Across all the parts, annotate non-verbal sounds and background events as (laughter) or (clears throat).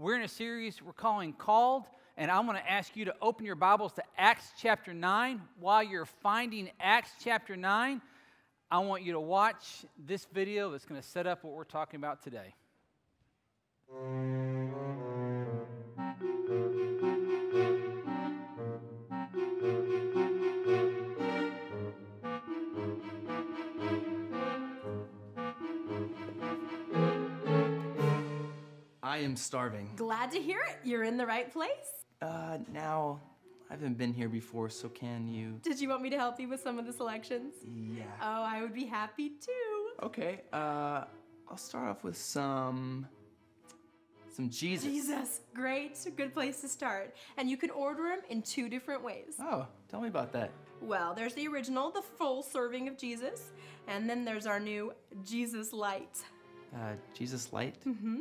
We're in a series we're calling Called, and I'm going to ask you to open your Bibles to Acts chapter 9. While you're finding Acts chapter 9, I want you to watch this video that's going to set up what we're talking about today. Am starving. Glad to hear it. You're in the right place. Uh, now, I haven't been here before, so can you? Did you want me to help you with some of the selections? Yeah. Oh, I would be happy too. Okay, uh, I'll start off with some. some Jesus. Jesus, great. Good place to start. And you can order them in two different ways. Oh, tell me about that. Well, there's the original, the full serving of Jesus, and then there's our new Jesus Light. Uh, Jesus Light? Mm-hmm.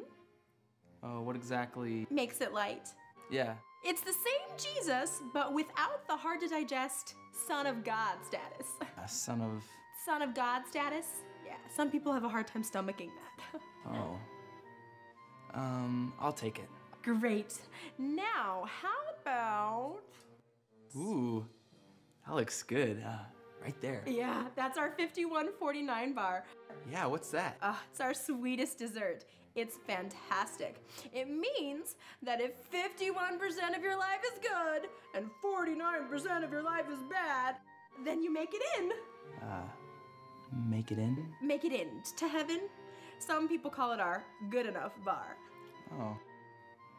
Oh, what exactly? Makes it light. Yeah. It's the same Jesus, but without the hard to digest Son of God status. A son of. Son of God status? Yeah, some people have a hard time stomaching that. (laughs) Oh. Um, I'll take it. Great. Now, how about. Ooh, that looks good. Uh, right there. Yeah, that's our 5149 bar. Yeah, what's that? Uh, it's our sweetest dessert. It's fantastic. It means that if 51% of your life is good and 49% of your life is bad, then you make it in. Uh, make it in? Make it in to heaven. Some people call it our good enough bar. Oh,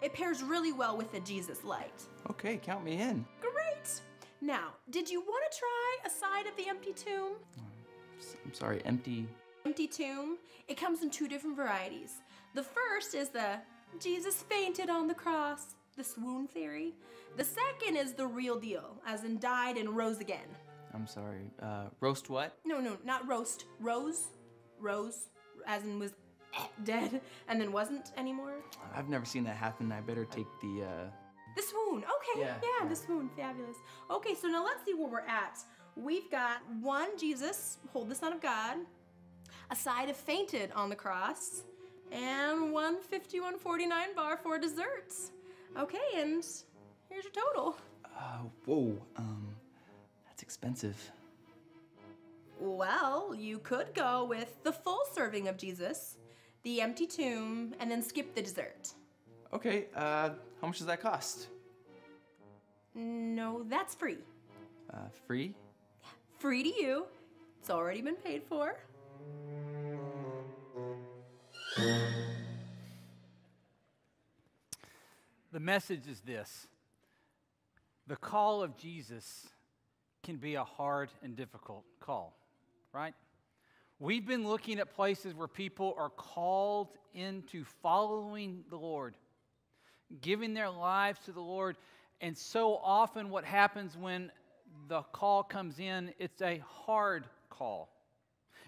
It pairs really well with the Jesus light. okay, count me in. Great! Now, did you want to try a side of the empty tomb? I'm sorry, empty. Empty tomb, it comes in two different varieties. The first is the Jesus fainted on the cross, the swoon theory. The second is the real deal, as in died and rose again. I'm sorry. Uh, roast what? No, no, not roast. Rose, rose, as in was (laughs) dead and then wasn't anymore. I've never seen that happen. I better take the. Uh... The swoon. Okay. Yeah, Yeah, yeah. the swoon. Fabulous. Okay, so now let's see where we're at. We've got one Jesus, hold the Son of God, a side of fainted on the cross, and 151.49 bar for desserts. Okay, and here's your total. Uh, whoa. Um, that's expensive. Well, you could go with the full serving of Jesus, the empty tomb, and then skip the dessert. Okay. Uh, how much does that cost? No, that's free. Uh, free. Free to you. It's already been paid for. The message is this the call of Jesus can be a hard and difficult call, right? We've been looking at places where people are called into following the Lord, giving their lives to the Lord. And so often, what happens when the call comes in, it's a hard call.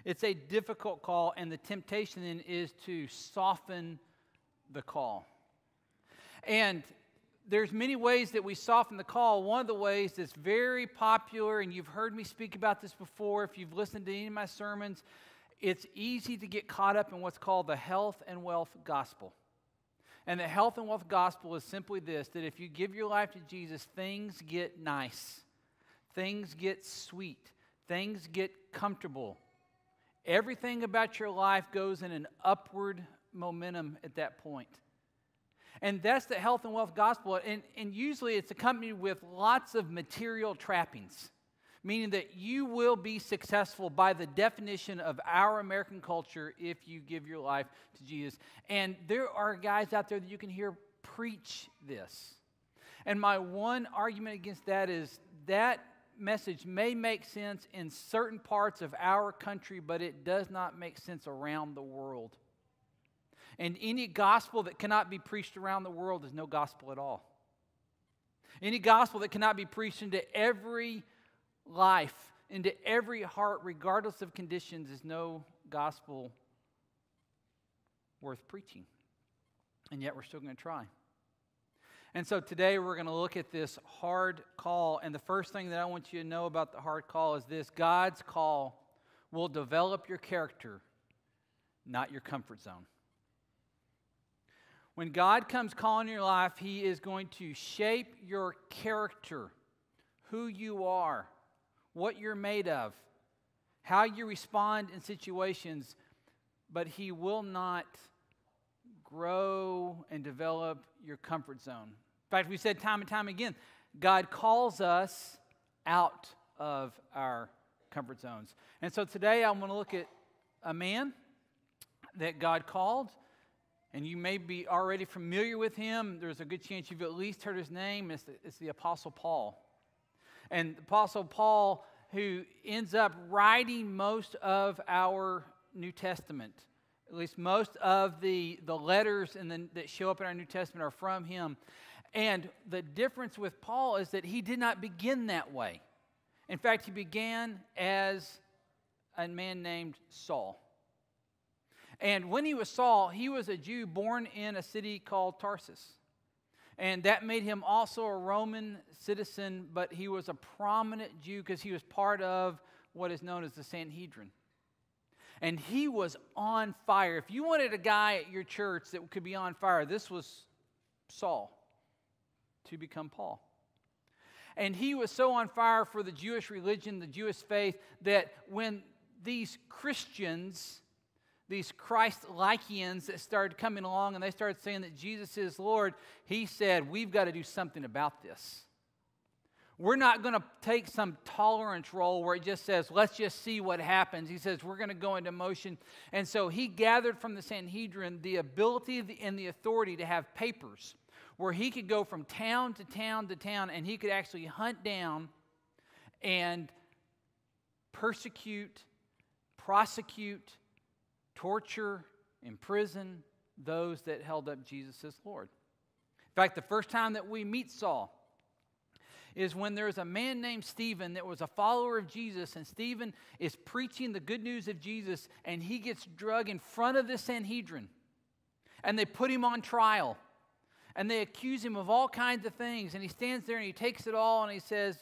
It's a difficult call, and the temptation then is to soften the call. And there's many ways that we soften the call. One of the ways that's very popular, and you've heard me speak about this before if you've listened to any of my sermons, it's easy to get caught up in what's called the health and wealth gospel. And the health and wealth gospel is simply this that if you give your life to Jesus, things get nice, things get sweet, things get comfortable. Everything about your life goes in an upward momentum at that point. And that's the health and wealth gospel. And, and usually it's accompanied with lots of material trappings, meaning that you will be successful by the definition of our American culture if you give your life to Jesus. And there are guys out there that you can hear preach this. And my one argument against that is that message may make sense in certain parts of our country, but it does not make sense around the world. And any gospel that cannot be preached around the world is no gospel at all. Any gospel that cannot be preached into every life, into every heart, regardless of conditions, is no gospel worth preaching. And yet we're still going to try. And so today we're going to look at this hard call. And the first thing that I want you to know about the hard call is this God's call will develop your character, not your comfort zone. When God comes calling your life, He is going to shape your character, who you are, what you're made of, how you respond in situations, but He will not grow and develop your comfort zone. In fact, we said time and time again, God calls us out of our comfort zones. And so today I want to look at a man that God called, and you may be already familiar with him. There's a good chance you've at least heard his name. It's the, it's the Apostle Paul. And the Apostle Paul, who ends up writing most of our New Testament, at least most of the, the letters in the, that show up in our New Testament are from him. And the difference with Paul is that he did not begin that way. In fact, he began as a man named Saul. And when he was Saul, he was a Jew born in a city called Tarsus. And that made him also a Roman citizen, but he was a prominent Jew because he was part of what is known as the Sanhedrin. And he was on fire. If you wanted a guy at your church that could be on fire, this was Saul to become Paul. And he was so on fire for the Jewish religion, the Jewish faith, that when these Christians, these Christ likeians that started coming along and they started saying that Jesus is Lord, he said, We've got to do something about this. We're not going to take some tolerance role where it just says, let's just see what happens. He says, we're going to go into motion. And so he gathered from the Sanhedrin the ability and the authority to have papers where he could go from town to town to town and he could actually hunt down and persecute, prosecute, torture, imprison those that held up Jesus as Lord. In fact, the first time that we meet Saul, is when there's a man named Stephen that was a follower of Jesus, and Stephen is preaching the good news of Jesus, and he gets drug in front of the Sanhedrin, and they put him on trial and they accuse him of all kinds of things. And he stands there and he takes it all and he says,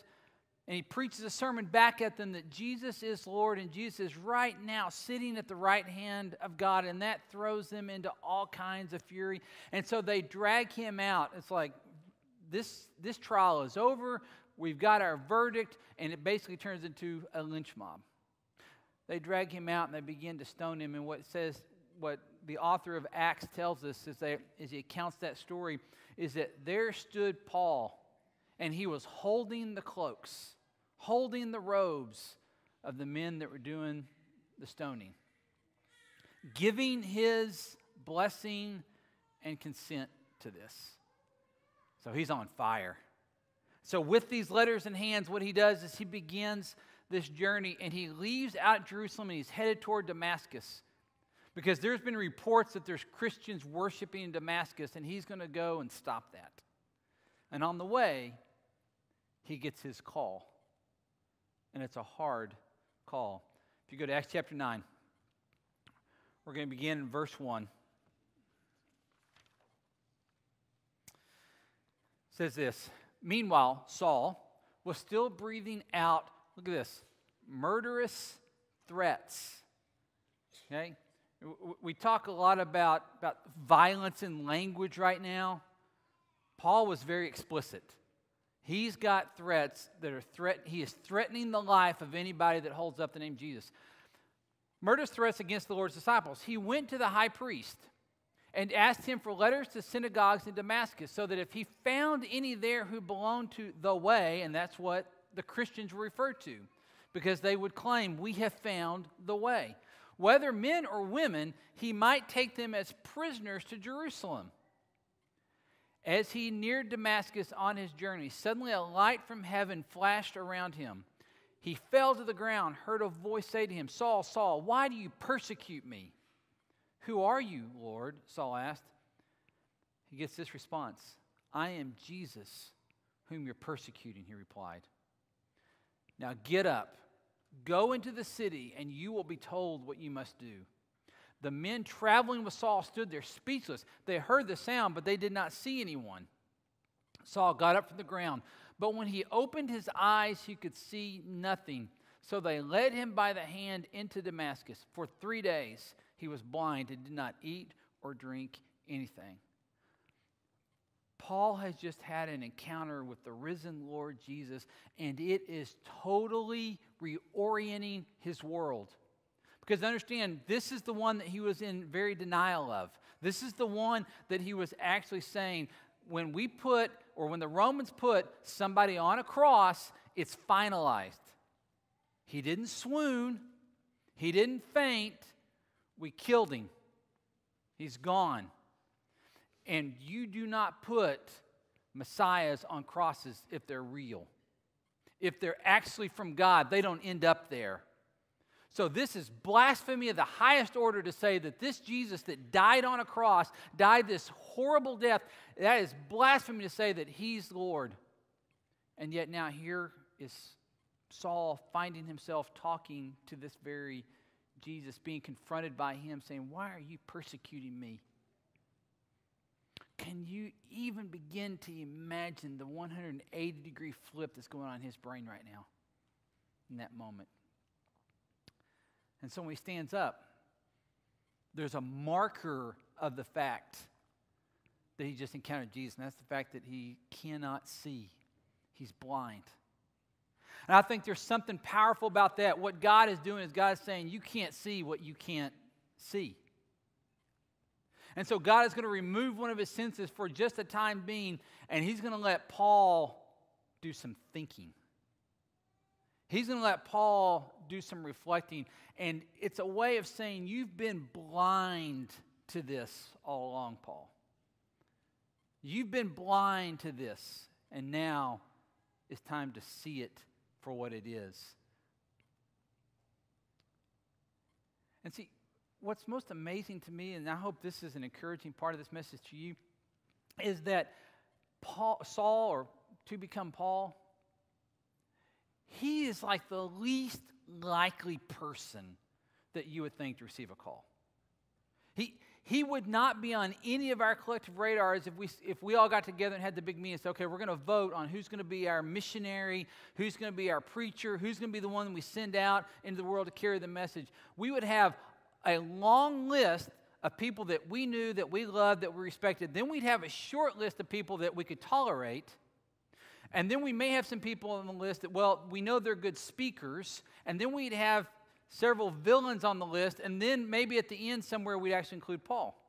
and he preaches a sermon back at them that Jesus is Lord and Jesus is right now sitting at the right hand of God. And that throws them into all kinds of fury. And so they drag him out. It's like, this, this trial is over. We've got our verdict. And it basically turns into a lynch mob. They drag him out and they begin to stone him. And what says, what the author of Acts tells us as, they, as he accounts that story is that there stood Paul and he was holding the cloaks, holding the robes of the men that were doing the stoning, giving his blessing and consent to this. So he's on fire. So, with these letters in hands, what he does is he begins this journey and he leaves out Jerusalem and he's headed toward Damascus. Because there's been reports that there's Christians worshiping in Damascus, and he's going to go and stop that. And on the way, he gets his call. And it's a hard call. If you go to Acts chapter 9, we're going to begin in verse 1. Says this Meanwhile, Saul was still breathing out, look at this, murderous threats. Okay? We talk a lot about, about violence in language right now. Paul was very explicit. He's got threats that are threat. He is threatening the life of anybody that holds up the name Jesus. Murderous threats against the Lord's disciples. He went to the high priest and asked him for letters to synagogues in Damascus, so that if he found any there who belonged to the way, and that's what the Christians were referred to, because they would claim, We have found the way whether men or women, he might take them as prisoners to Jerusalem. As he neared Damascus on his journey, suddenly a light from heaven flashed around him. He fell to the ground, heard a voice say to him, Saul, Saul, why do you persecute me? Who are you, Lord? Saul asked. He gets this response I am Jesus, whom you're persecuting, he replied. Now get up Go into the city, and you will be told what you must do. The men traveling with Saul stood there speechless. They heard the sound, but they did not see anyone. Saul got up from the ground, but when he opened his eyes, he could see nothing. So they led him by the hand into Damascus. For three days he was blind and did not eat or drink anything. Paul has just had an encounter with the risen Lord Jesus, and it is totally reorienting his world. Because understand, this is the one that he was in very denial of. This is the one that he was actually saying, when we put, or when the Romans put somebody on a cross, it's finalized. He didn't swoon, he didn't faint, we killed him. He's gone. And you do not put messiahs on crosses if they're real. If they're actually from God, they don't end up there. So, this is blasphemy of the highest order to say that this Jesus that died on a cross, died this horrible death, that is blasphemy to say that he's Lord. And yet, now here is Saul finding himself talking to this very Jesus, being confronted by him, saying, Why are you persecuting me? Can you even begin to imagine the 180 degree flip that's going on in his brain right now in that moment? And so when he stands up, there's a marker of the fact that he just encountered Jesus, and that's the fact that he cannot see. He's blind. And I think there's something powerful about that. What God is doing is God is saying, You can't see what you can't see. And so God is going to remove one of his senses for just a time being, and he's going to let Paul do some thinking. He's going to let Paul do some reflecting. And it's a way of saying, You've been blind to this all along, Paul. You've been blind to this, and now it's time to see it for what it is. And see, what's most amazing to me, and I hope this is an encouraging part of this message to you, is that Paul, Saul, or to become Paul, he is like the least likely person that you would think to receive a call. He, he would not be on any of our collective radars if we, if we all got together and had the big meeting and said, okay, we're going to vote on who's going to be our missionary, who's going to be our preacher, who's going to be the one we send out into the world to carry the message. We would have a long list of people that we knew, that we loved, that we respected. Then we'd have a short list of people that we could tolerate. And then we may have some people on the list that, well, we know they're good speakers. And then we'd have several villains on the list. And then maybe at the end, somewhere, we'd actually include Paul.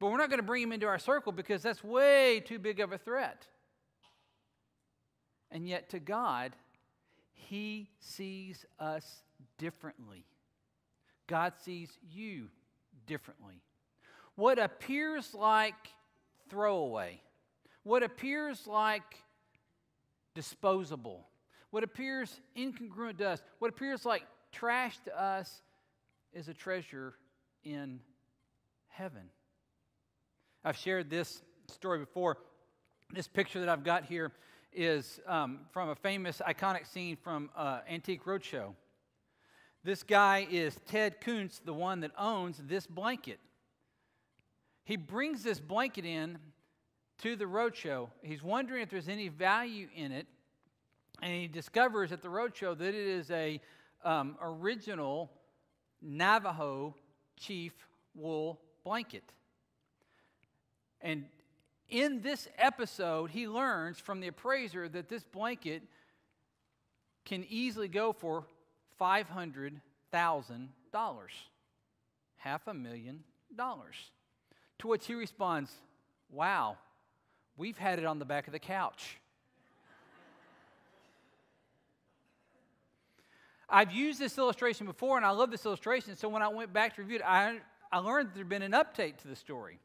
But we're not going to bring him into our circle because that's way too big of a threat. And yet, to God, He sees us differently. God sees you differently. What appears like throwaway, what appears like disposable, what appears incongruent to us, what appears like trash to us is a treasure in heaven. I've shared this story before. This picture that I've got here is um, from a famous iconic scene from uh, Antique Roadshow. This guy is Ted Kuntz, the one that owns this blanket. He brings this blanket in to the roadshow. He's wondering if there's any value in it, and he discovers at the roadshow that it is a um, original Navajo chief wool blanket. And in this episode, he learns from the appraiser that this blanket can easily go for $500,000, half a million dollars. To which he responds, Wow, we've had it on the back of the couch. I've used this illustration before, and I love this illustration. So when I went back to review it, I, I learned there had been an update to the story.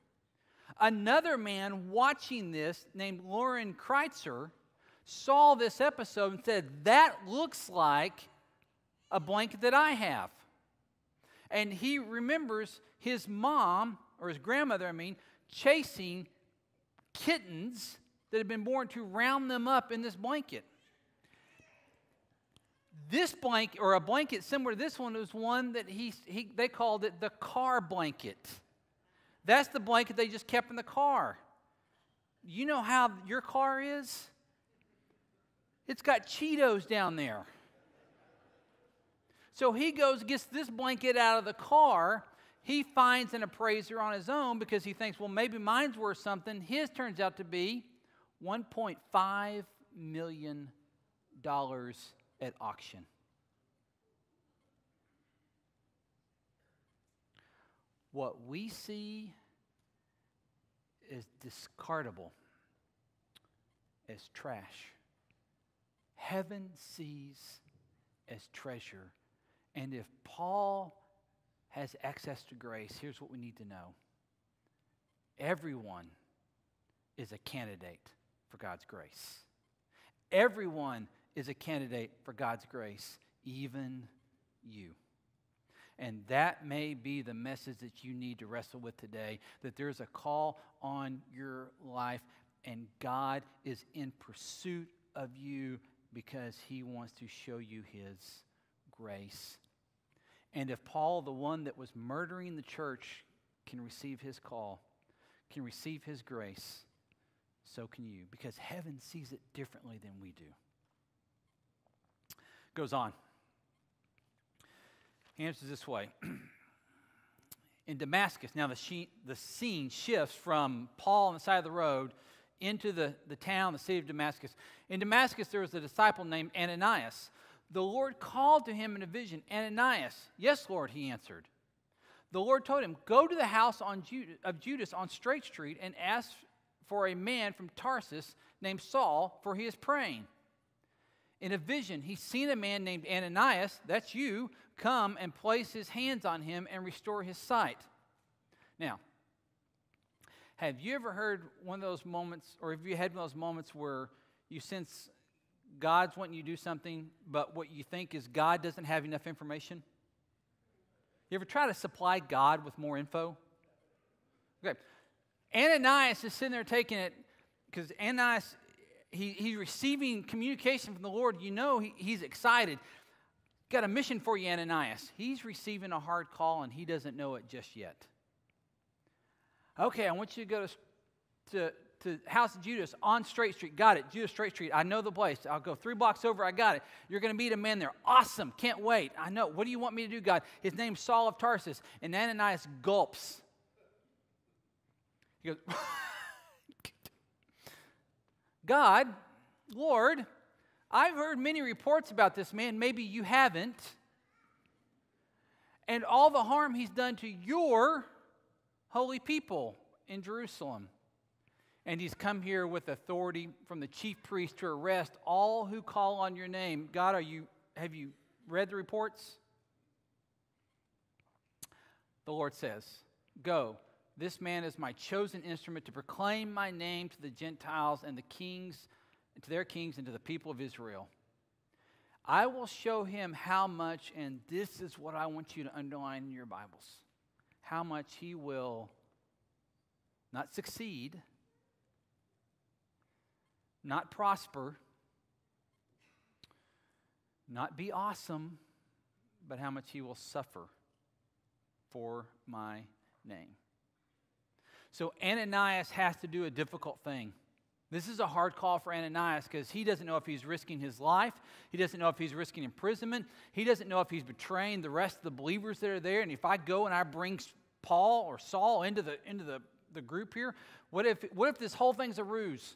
Another man watching this, named Loren Krytzer, saw this episode and said, That looks like a blanket that I have. And he remembers his mom, or his grandmother, I mean, chasing kittens that had been born to round them up in this blanket. This blanket, or a blanket similar to this one, was one that he, he, they called it the car blanket. That's the blanket they just kept in the car. You know how your car is? It's got Cheetos down there. So he goes, gets this blanket out of the car. he finds an appraiser on his own because he thinks, well, maybe mine's worth something. His turns out to be $1.5 million at auction. What we see is discardable as trash. Heaven sees as treasure. And if Paul has access to grace, here's what we need to know everyone is a candidate for God's grace. Everyone is a candidate for God's grace, even you. And that may be the message that you need to wrestle with today that there's a call on your life, and God is in pursuit of you because he wants to show you his grace. And if Paul, the one that was murdering the church, can receive his call, can receive his grace, so can you, because heaven sees it differently than we do. Goes on. He answers this way. (clears throat) In Damascus, now the, she- the scene shifts from Paul on the side of the road into the, the town, the city of Damascus. In Damascus, there was a disciple named Ananias. The Lord called to him in a vision, Ananias. Yes, Lord, he answered. The Lord told him, Go to the house Judas, of Judas on Straight Street and ask for a man from Tarsus named Saul, for he is praying. In a vision, he's seen a man named Ananias, that's you, come and place his hands on him and restore his sight. Now, have you ever heard one of those moments, or have you had one of those moments where you sense God's wanting you to do something, but what you think is God doesn't have enough information? You ever try to supply God with more info? Okay. Ananias is sitting there taking it because Ananias, he, he's receiving communication from the Lord. You know he, he's excited. Got a mission for you, Ananias. He's receiving a hard call and he doesn't know it just yet. Okay, I want you to go to, to, to House of Judas on Straight Street. Got it, Judas Straight Street. I know the place. I'll go three blocks over. I got it. You're going to meet a man there. Awesome. Can't wait. I know. What do you want me to do, God? His name's Saul of Tarsus. And Ananias gulps. He goes, (laughs) God, Lord, I've heard many reports about this man. Maybe you haven't. And all the harm he's done to your holy people in Jerusalem. And he's come here with authority from the chief priest to arrest all who call on your name. God, are you have you read the reports? The Lord says, Go. This man is my chosen instrument to proclaim my name to the Gentiles and the kings, to their kings and to the people of Israel. I will show him how much, and this is what I want you to underline in your Bibles how much he will not succeed, not prosper, not be awesome, but how much he will suffer for my name. So Ananias has to do a difficult thing. This is a hard call for Ananias because he doesn't know if he's risking his life. He doesn't know if he's risking imprisonment. He doesn't know if he's betraying the rest of the believers that are there. And if I go and I bring Paul or Saul into the, into the, the group here, what if, what if this whole thing's a ruse?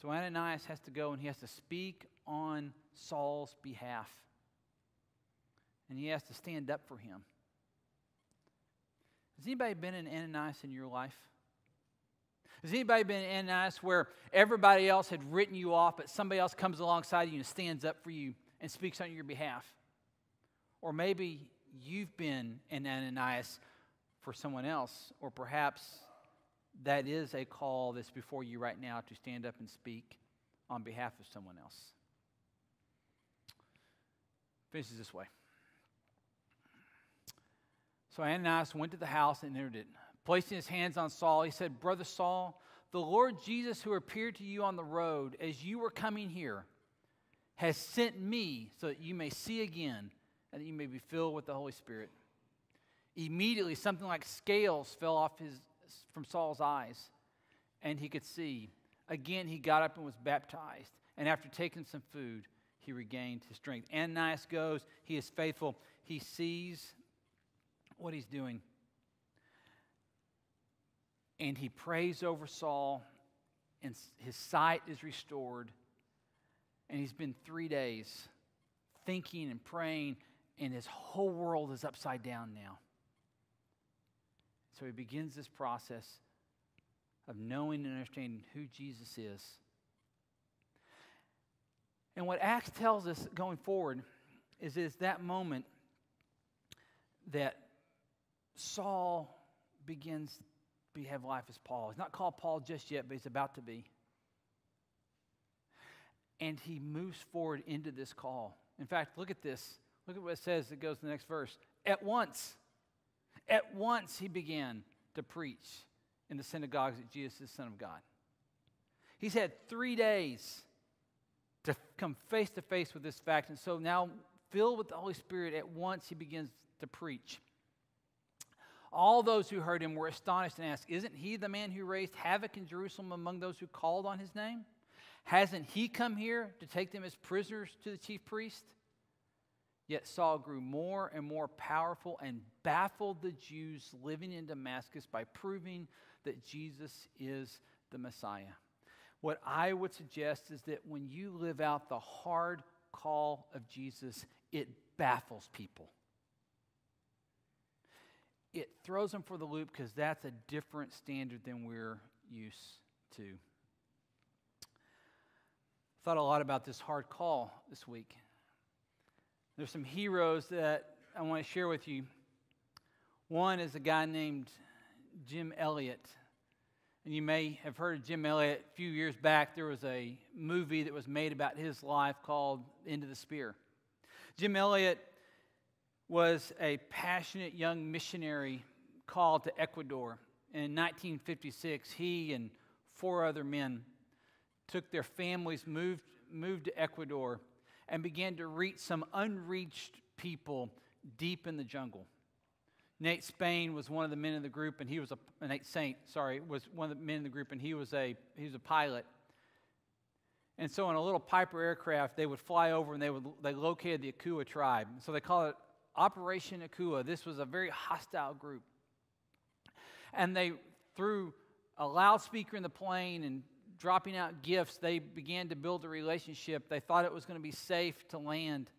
So Ananias has to go and he has to speak on Saul's behalf. And he has to stand up for him. Has anybody been an Ananias in your life? Has anybody been in Ananias where everybody else had written you off, but somebody else comes alongside you and stands up for you and speaks on your behalf? Or maybe you've been an Ananias for someone else, or perhaps that is a call that's before you right now to stand up and speak on behalf of someone else. Finishes this way. So Ananias went to the house and entered it. Placing his hands on Saul, he said, Brother Saul, the Lord Jesus, who appeared to you on the road as you were coming here, has sent me so that you may see again and that you may be filled with the Holy Spirit. Immediately, something like scales fell off his, from Saul's eyes, and he could see. Again, he got up and was baptized. And after taking some food, he regained his strength. Ananias goes, he is faithful, he sees what he's doing. And he prays over Saul, and his sight is restored. And he's been three days thinking and praying, and his whole world is upside down now. So he begins this process of knowing and understanding who Jesus is. And what Acts tells us going forward is, is that moment that Saul begins to have life as Paul. He's not called Paul just yet, but he's about to be. And he moves forward into this call. In fact, look at this. Look at what it says that goes to the next verse. At once, at once he began to preach in the synagogues that Jesus is the Son of God. He's had three days to come face to face with this fact. And so now, filled with the Holy Spirit, at once he begins to preach. All those who heard him were astonished and asked, Isn't he the man who raised havoc in Jerusalem among those who called on his name? Hasn't he come here to take them as prisoners to the chief priest? Yet Saul grew more and more powerful and baffled the Jews living in Damascus by proving that Jesus is the Messiah. What I would suggest is that when you live out the hard call of Jesus, it baffles people. It throws them for the loop because that's a different standard than we're used to. Thought a lot about this hard call this week. There's some heroes that I want to share with you. One is a guy named Jim Elliot. And you may have heard of Jim Elliot. A few years back, there was a movie that was made about his life called End of the Spear. Jim Elliot was a passionate young missionary called to Ecuador. In 1956, he and four other men took their families, moved, moved to Ecuador, and began to reach some unreached people deep in the jungle. Nate Spain was one of the men in the group, and he was a Nate Saint, sorry, was one of the men in the group, and he was a he was a pilot. And so, in a little Piper aircraft, they would fly over and they would they located the Auca tribe. So they call it Operation Auca. This was a very hostile group, and they through a loudspeaker in the plane and dropping out gifts, they began to build a relationship. They thought it was going to be safe to land.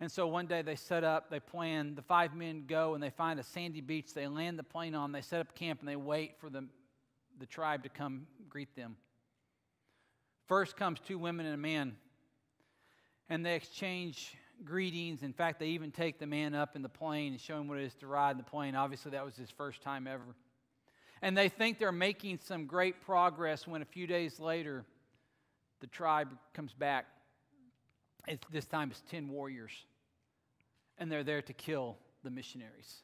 And so one day they set up, they plan, the five men go and they find a sandy beach. They land the plane on, they set up camp, and they wait for the, the tribe to come greet them. First comes two women and a man, and they exchange greetings. In fact, they even take the man up in the plane and show him what it is to ride in the plane. Obviously, that was his first time ever. And they think they're making some great progress when a few days later, the tribe comes back. It's, this time it's 10 warriors. And they're there to kill the missionaries.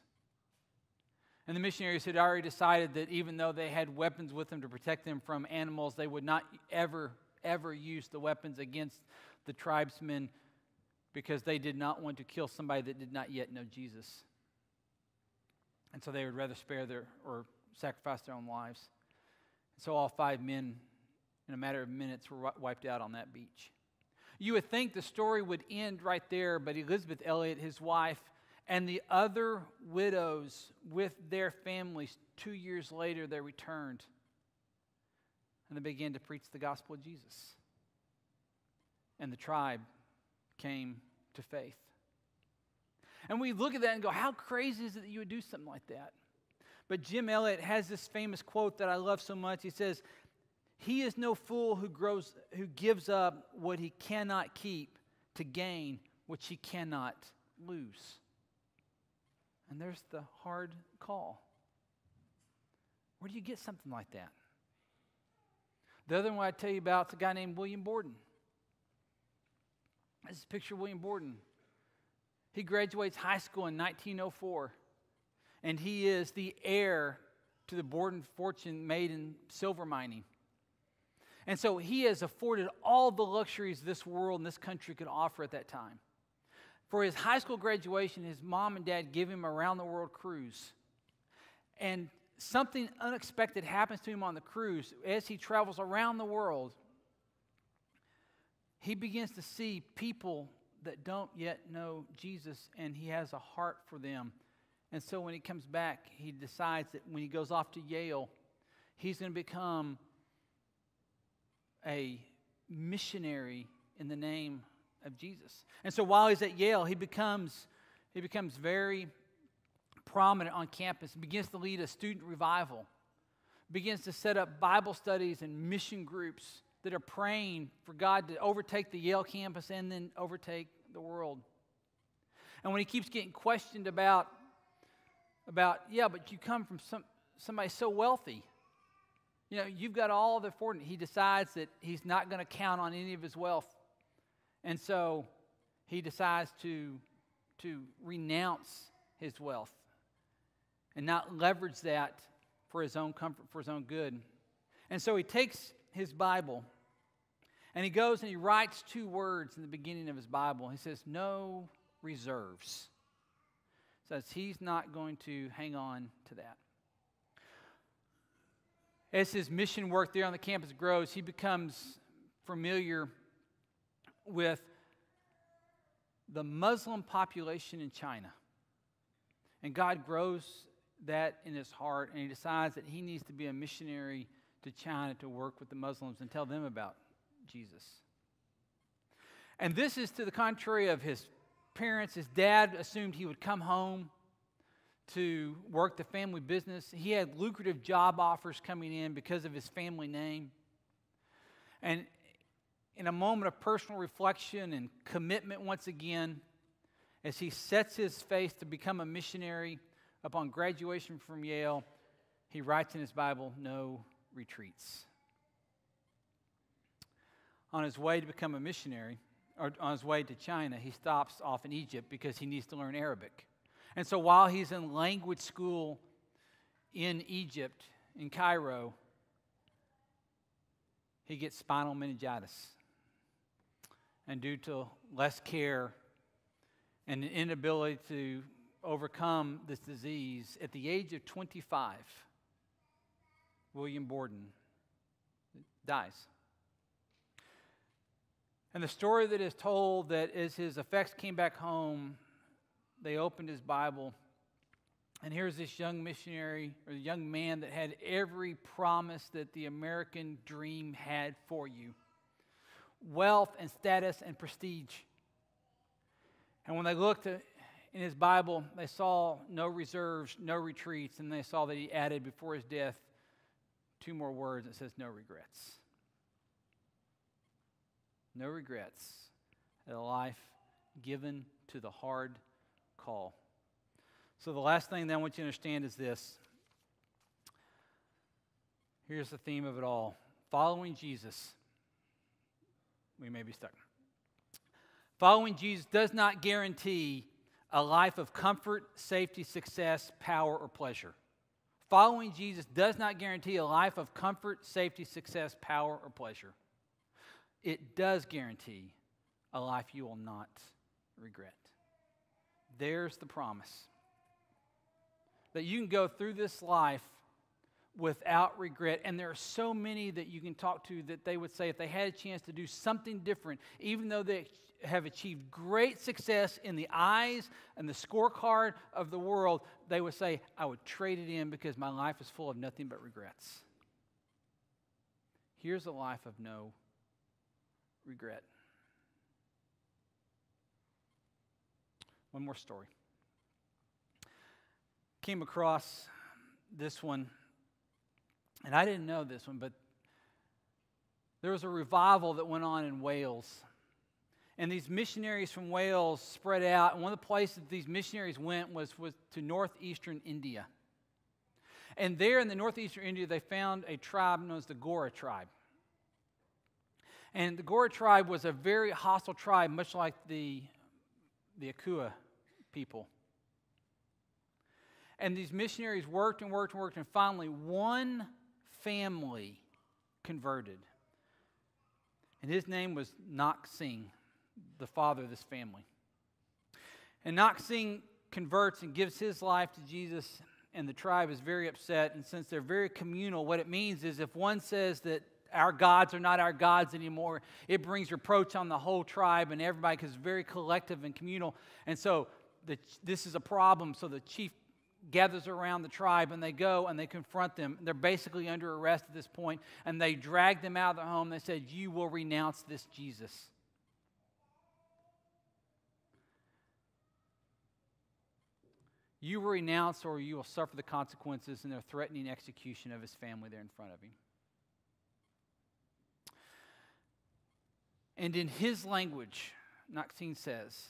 And the missionaries had already decided that even though they had weapons with them to protect them from animals, they would not ever, ever use the weapons against the tribesmen because they did not want to kill somebody that did not yet know Jesus. And so they would rather spare their or sacrifice their own lives. So all five men, in a matter of minutes, were wiped out on that beach. You would think the story would end right there, but Elisabeth Elliot, his wife, and the other widows with their families, two years later, they returned and they began to preach the gospel of Jesus. And the tribe came to faith. And we look at that and go, how crazy is it that you would do something like that? But Jim Elliot has this famous quote that I love so much. He says, He is no fool who, grows, who gives up what he cannot keep to gain what he cannot lose. And there's the hard call. Where do you get something like that? The other one I tell you about is a guy named William Borden. This is a picture of William Borden. He graduates high school in 1904 and he is the heir to the Borden fortune made in silver mining. And so he has afforded all the luxuries this world and this country could offer at that time. For his high school graduation, his mom and dad give him a round the world cruise. And something unexpected happens to him on the cruise as he travels around the world. He begins to see people that don't yet know Jesus, and he has a heart for them. And so when he comes back, he decides that when he goes off to Yale, he's going to become a missionary in the name of Jesus. And so while he's at Yale, he becomes, he becomes very prominent on campus, begins to lead a student revival, begins to set up Bible studies and mission groups that are praying for God to overtake the Yale campus and then overtake the world. And when he keeps getting questioned about, about yeah, but you come from some, somebody so wealthy. You know, you've got all the fortune. He decides that he's not going to count on any of his wealth. And so he decides to, to renounce his wealth and not leverage that for his own comfort, for his own good. And so he takes his Bible and he goes and he writes two words in the beginning of his Bible. He says, No reserves. Says he's not going to hang on to that. As his mission work there on the campus grows, he becomes familiar with the Muslim population in China. And God grows that in his heart, and he decides that he needs to be a missionary to China to work with the Muslims and tell them about Jesus. And this is to the contrary of his parents. His dad assumed he would come home to work the family business. He had lucrative job offers coming in because of his family name. And in a moment of personal reflection and commitment once again, as he sets his face to become a missionary upon graduation from Yale, he writes in his Bible, No retreats. On his way to become a missionary, or on his way to China, he stops off in Egypt because he needs to learn Arabic. And so while he's in language school in Egypt, in Cairo, he gets spinal meningitis. And due to less care and an inability to overcome this disease, at the age of 25, William Borden dies. And the story that is told that as his effects came back home, they opened his Bible, and here's this young missionary or young man that had every promise that the American dream had for you wealth and status and prestige. And when they looked in his Bible, they saw no reserves, no retreats, and they saw that he added before his death two more words. It says, no regrets. No regrets. A life given to the hard call. So, the last thing that I want you to understand is this. Here's the theme of it all following Jesus we may be stuck. Following Jesus does not guarantee a life of comfort, safety, success, power, or pleasure. Following Jesus does not guarantee a life of comfort, safety, success, power, or pleasure. It does guarantee a life you will not regret. There's the promise that you can go through this life without regret. And there are so many that you can talk to that they would say if they had a chance to do something different, even though they have achieved great success in the eyes and the scorecard of the world, they would say, I would trade it in because my life is full of nothing but regrets. Here's a life of no regret. One more story. Came across this one and I didn't know this one, but there was a revival that went on in Wales. And these missionaries from Wales spread out. And one of the places these missionaries went was, was to northeastern India. And there in the northeastern India, they found a tribe known as the Gora tribe. And the Gora tribe was a very hostile tribe, much like the, the Auca people. And these missionaries worked and worked and worked, and finally, one family converted. And his name was Nak Singh, the father of this family. And Nak Singh converts and gives his life to Jesus, and the tribe is very upset. And since they're very communal, what it means is if one says that our gods are not our gods anymore. It brings reproach on the whole tribe and everybody because it's very collective and communal. And so the, this is a problem. So the chief gathers around the tribe and they go and they confront them. They're basically under arrest at this point and they drag them out of their home. They said, You will renounce this Jesus. You will renounce or you will suffer the consequences, and they're threatening execution of his family there in front of him. And in his language, Nokseng says,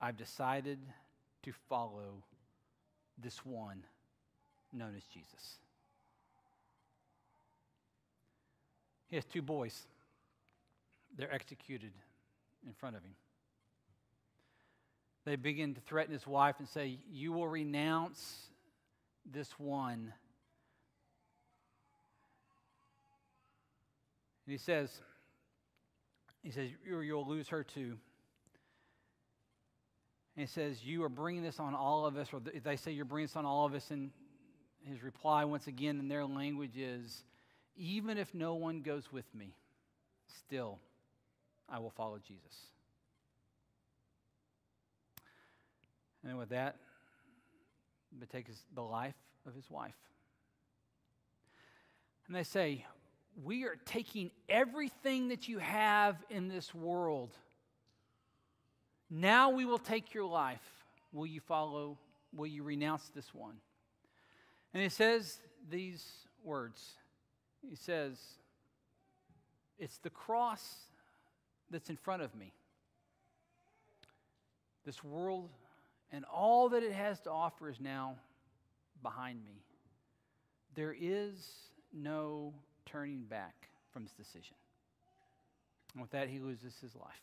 I've decided to follow this one known as Jesus. He has two boys. They're executed in front of him. They begin to threaten his wife and say, You will renounce this one. And he says, he says, You'll lose her too. And he says, You are bringing this on all of us, or they say you're bringing this on all of us. And his reply, once again, in their language is, Even if no one goes with me, still I will follow Jesus. And with that, but takes the life of his wife. And they say, We are taking everything that you have in this world. Now we will take your life. Will you follow? Will you renounce this one? And he says these words. He says, It's the cross that's in front of me. This world and all that it has to offer is now behind me. There is no turning back from this decision. And with that, he loses his life.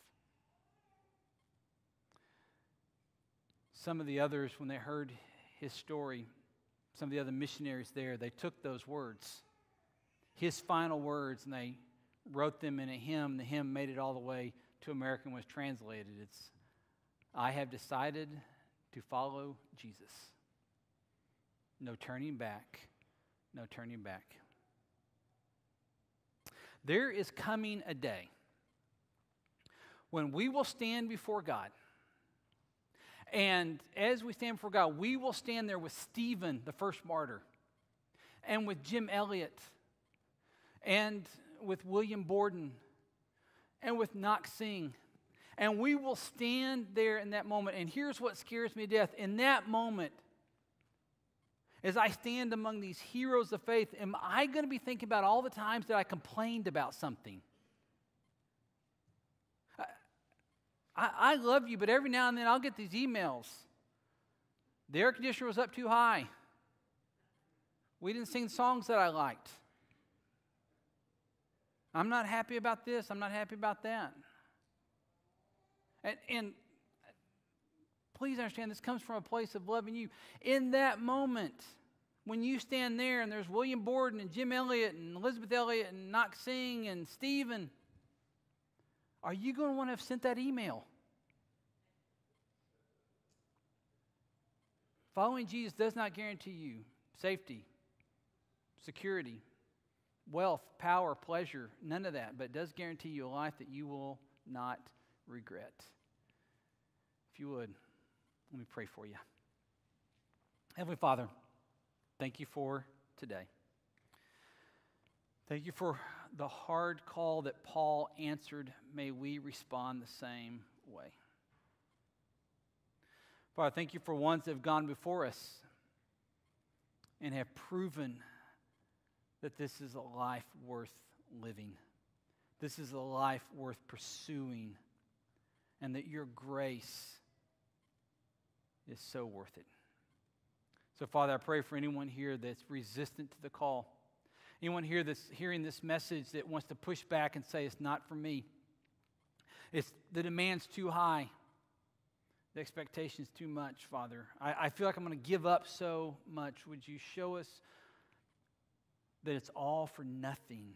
Some of the others, when they heard his story, some of the other missionaries there, they took those words, his final words, and they wrote them in a hymn. The hymn made it all the way to American, was translated. It's, I have decided to follow Jesus. No turning back, no turning back. There is coming a day when we will stand before God. And as we stand before God, we will stand there with Stephen, the first martyr, and with Jim Elliot, and with William Borden, and with Nokseng, and we will stand there in that moment. And here's what scares me to death. In that moment, as I stand among these heroes of faith, am I going to be thinking about all the times that I complained about something? I, I, love you, but every now and then I'll get these emails. The air conditioner was up too high. We didn't sing songs that I liked. I'm not happy about this. I'm not happy about that. And, and please understand, this comes from a place of loving you. In that moment, when you stand there and there's William Borden and Jim Elliot and Elisabeth Elliot and Nokseng and Stephen, are you going to want to have sent that email? Following Jesus does not guarantee you safety, security, wealth, power, pleasure, none of that, but it does guarantee you a life that you will not regret. If you would, let me pray for you. Heavenly Father, thank you for today. Thank you for the hard call that Paul answered. May we respond the same way. Father, thank you for ones that have gone before us and have proven that this is a life worth living. This is a life worth pursuing, and that your grace is so worth it. So, Father, I pray for anyone here that's resistant to the call. Anyone here that's hearing this message that wants to push back and say, it's not for me. It's the demand's too high. The expectation's too much, Father. I, I feel like I'm going to give up so much. Would you show us that it's all for nothing?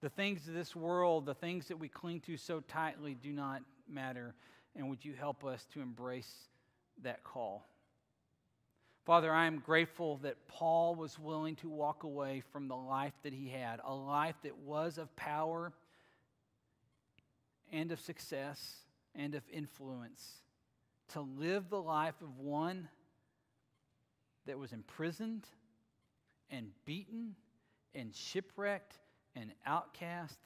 The things of this world, the things that we cling to so tightly, do not matter. And would you help us to embrace that call. Father, I am grateful that Paul was willing to walk away from the life that he had, a life that was of power and of success and of influence, to live the life of one that was imprisoned and beaten and shipwrecked and outcast,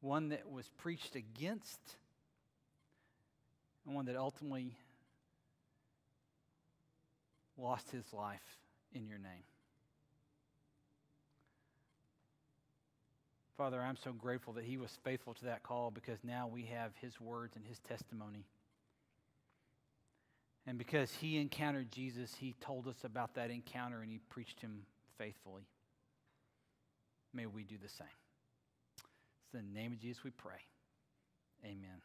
one that was preached against, and one that ultimately lost his life in your name. Father, I'm so grateful that he was faithful to that call because now we have his words and his testimony. And because he encountered Jesus, he told us about that encounter and he preached him faithfully. May we do the same. It's in the name of Jesus we pray. Amen.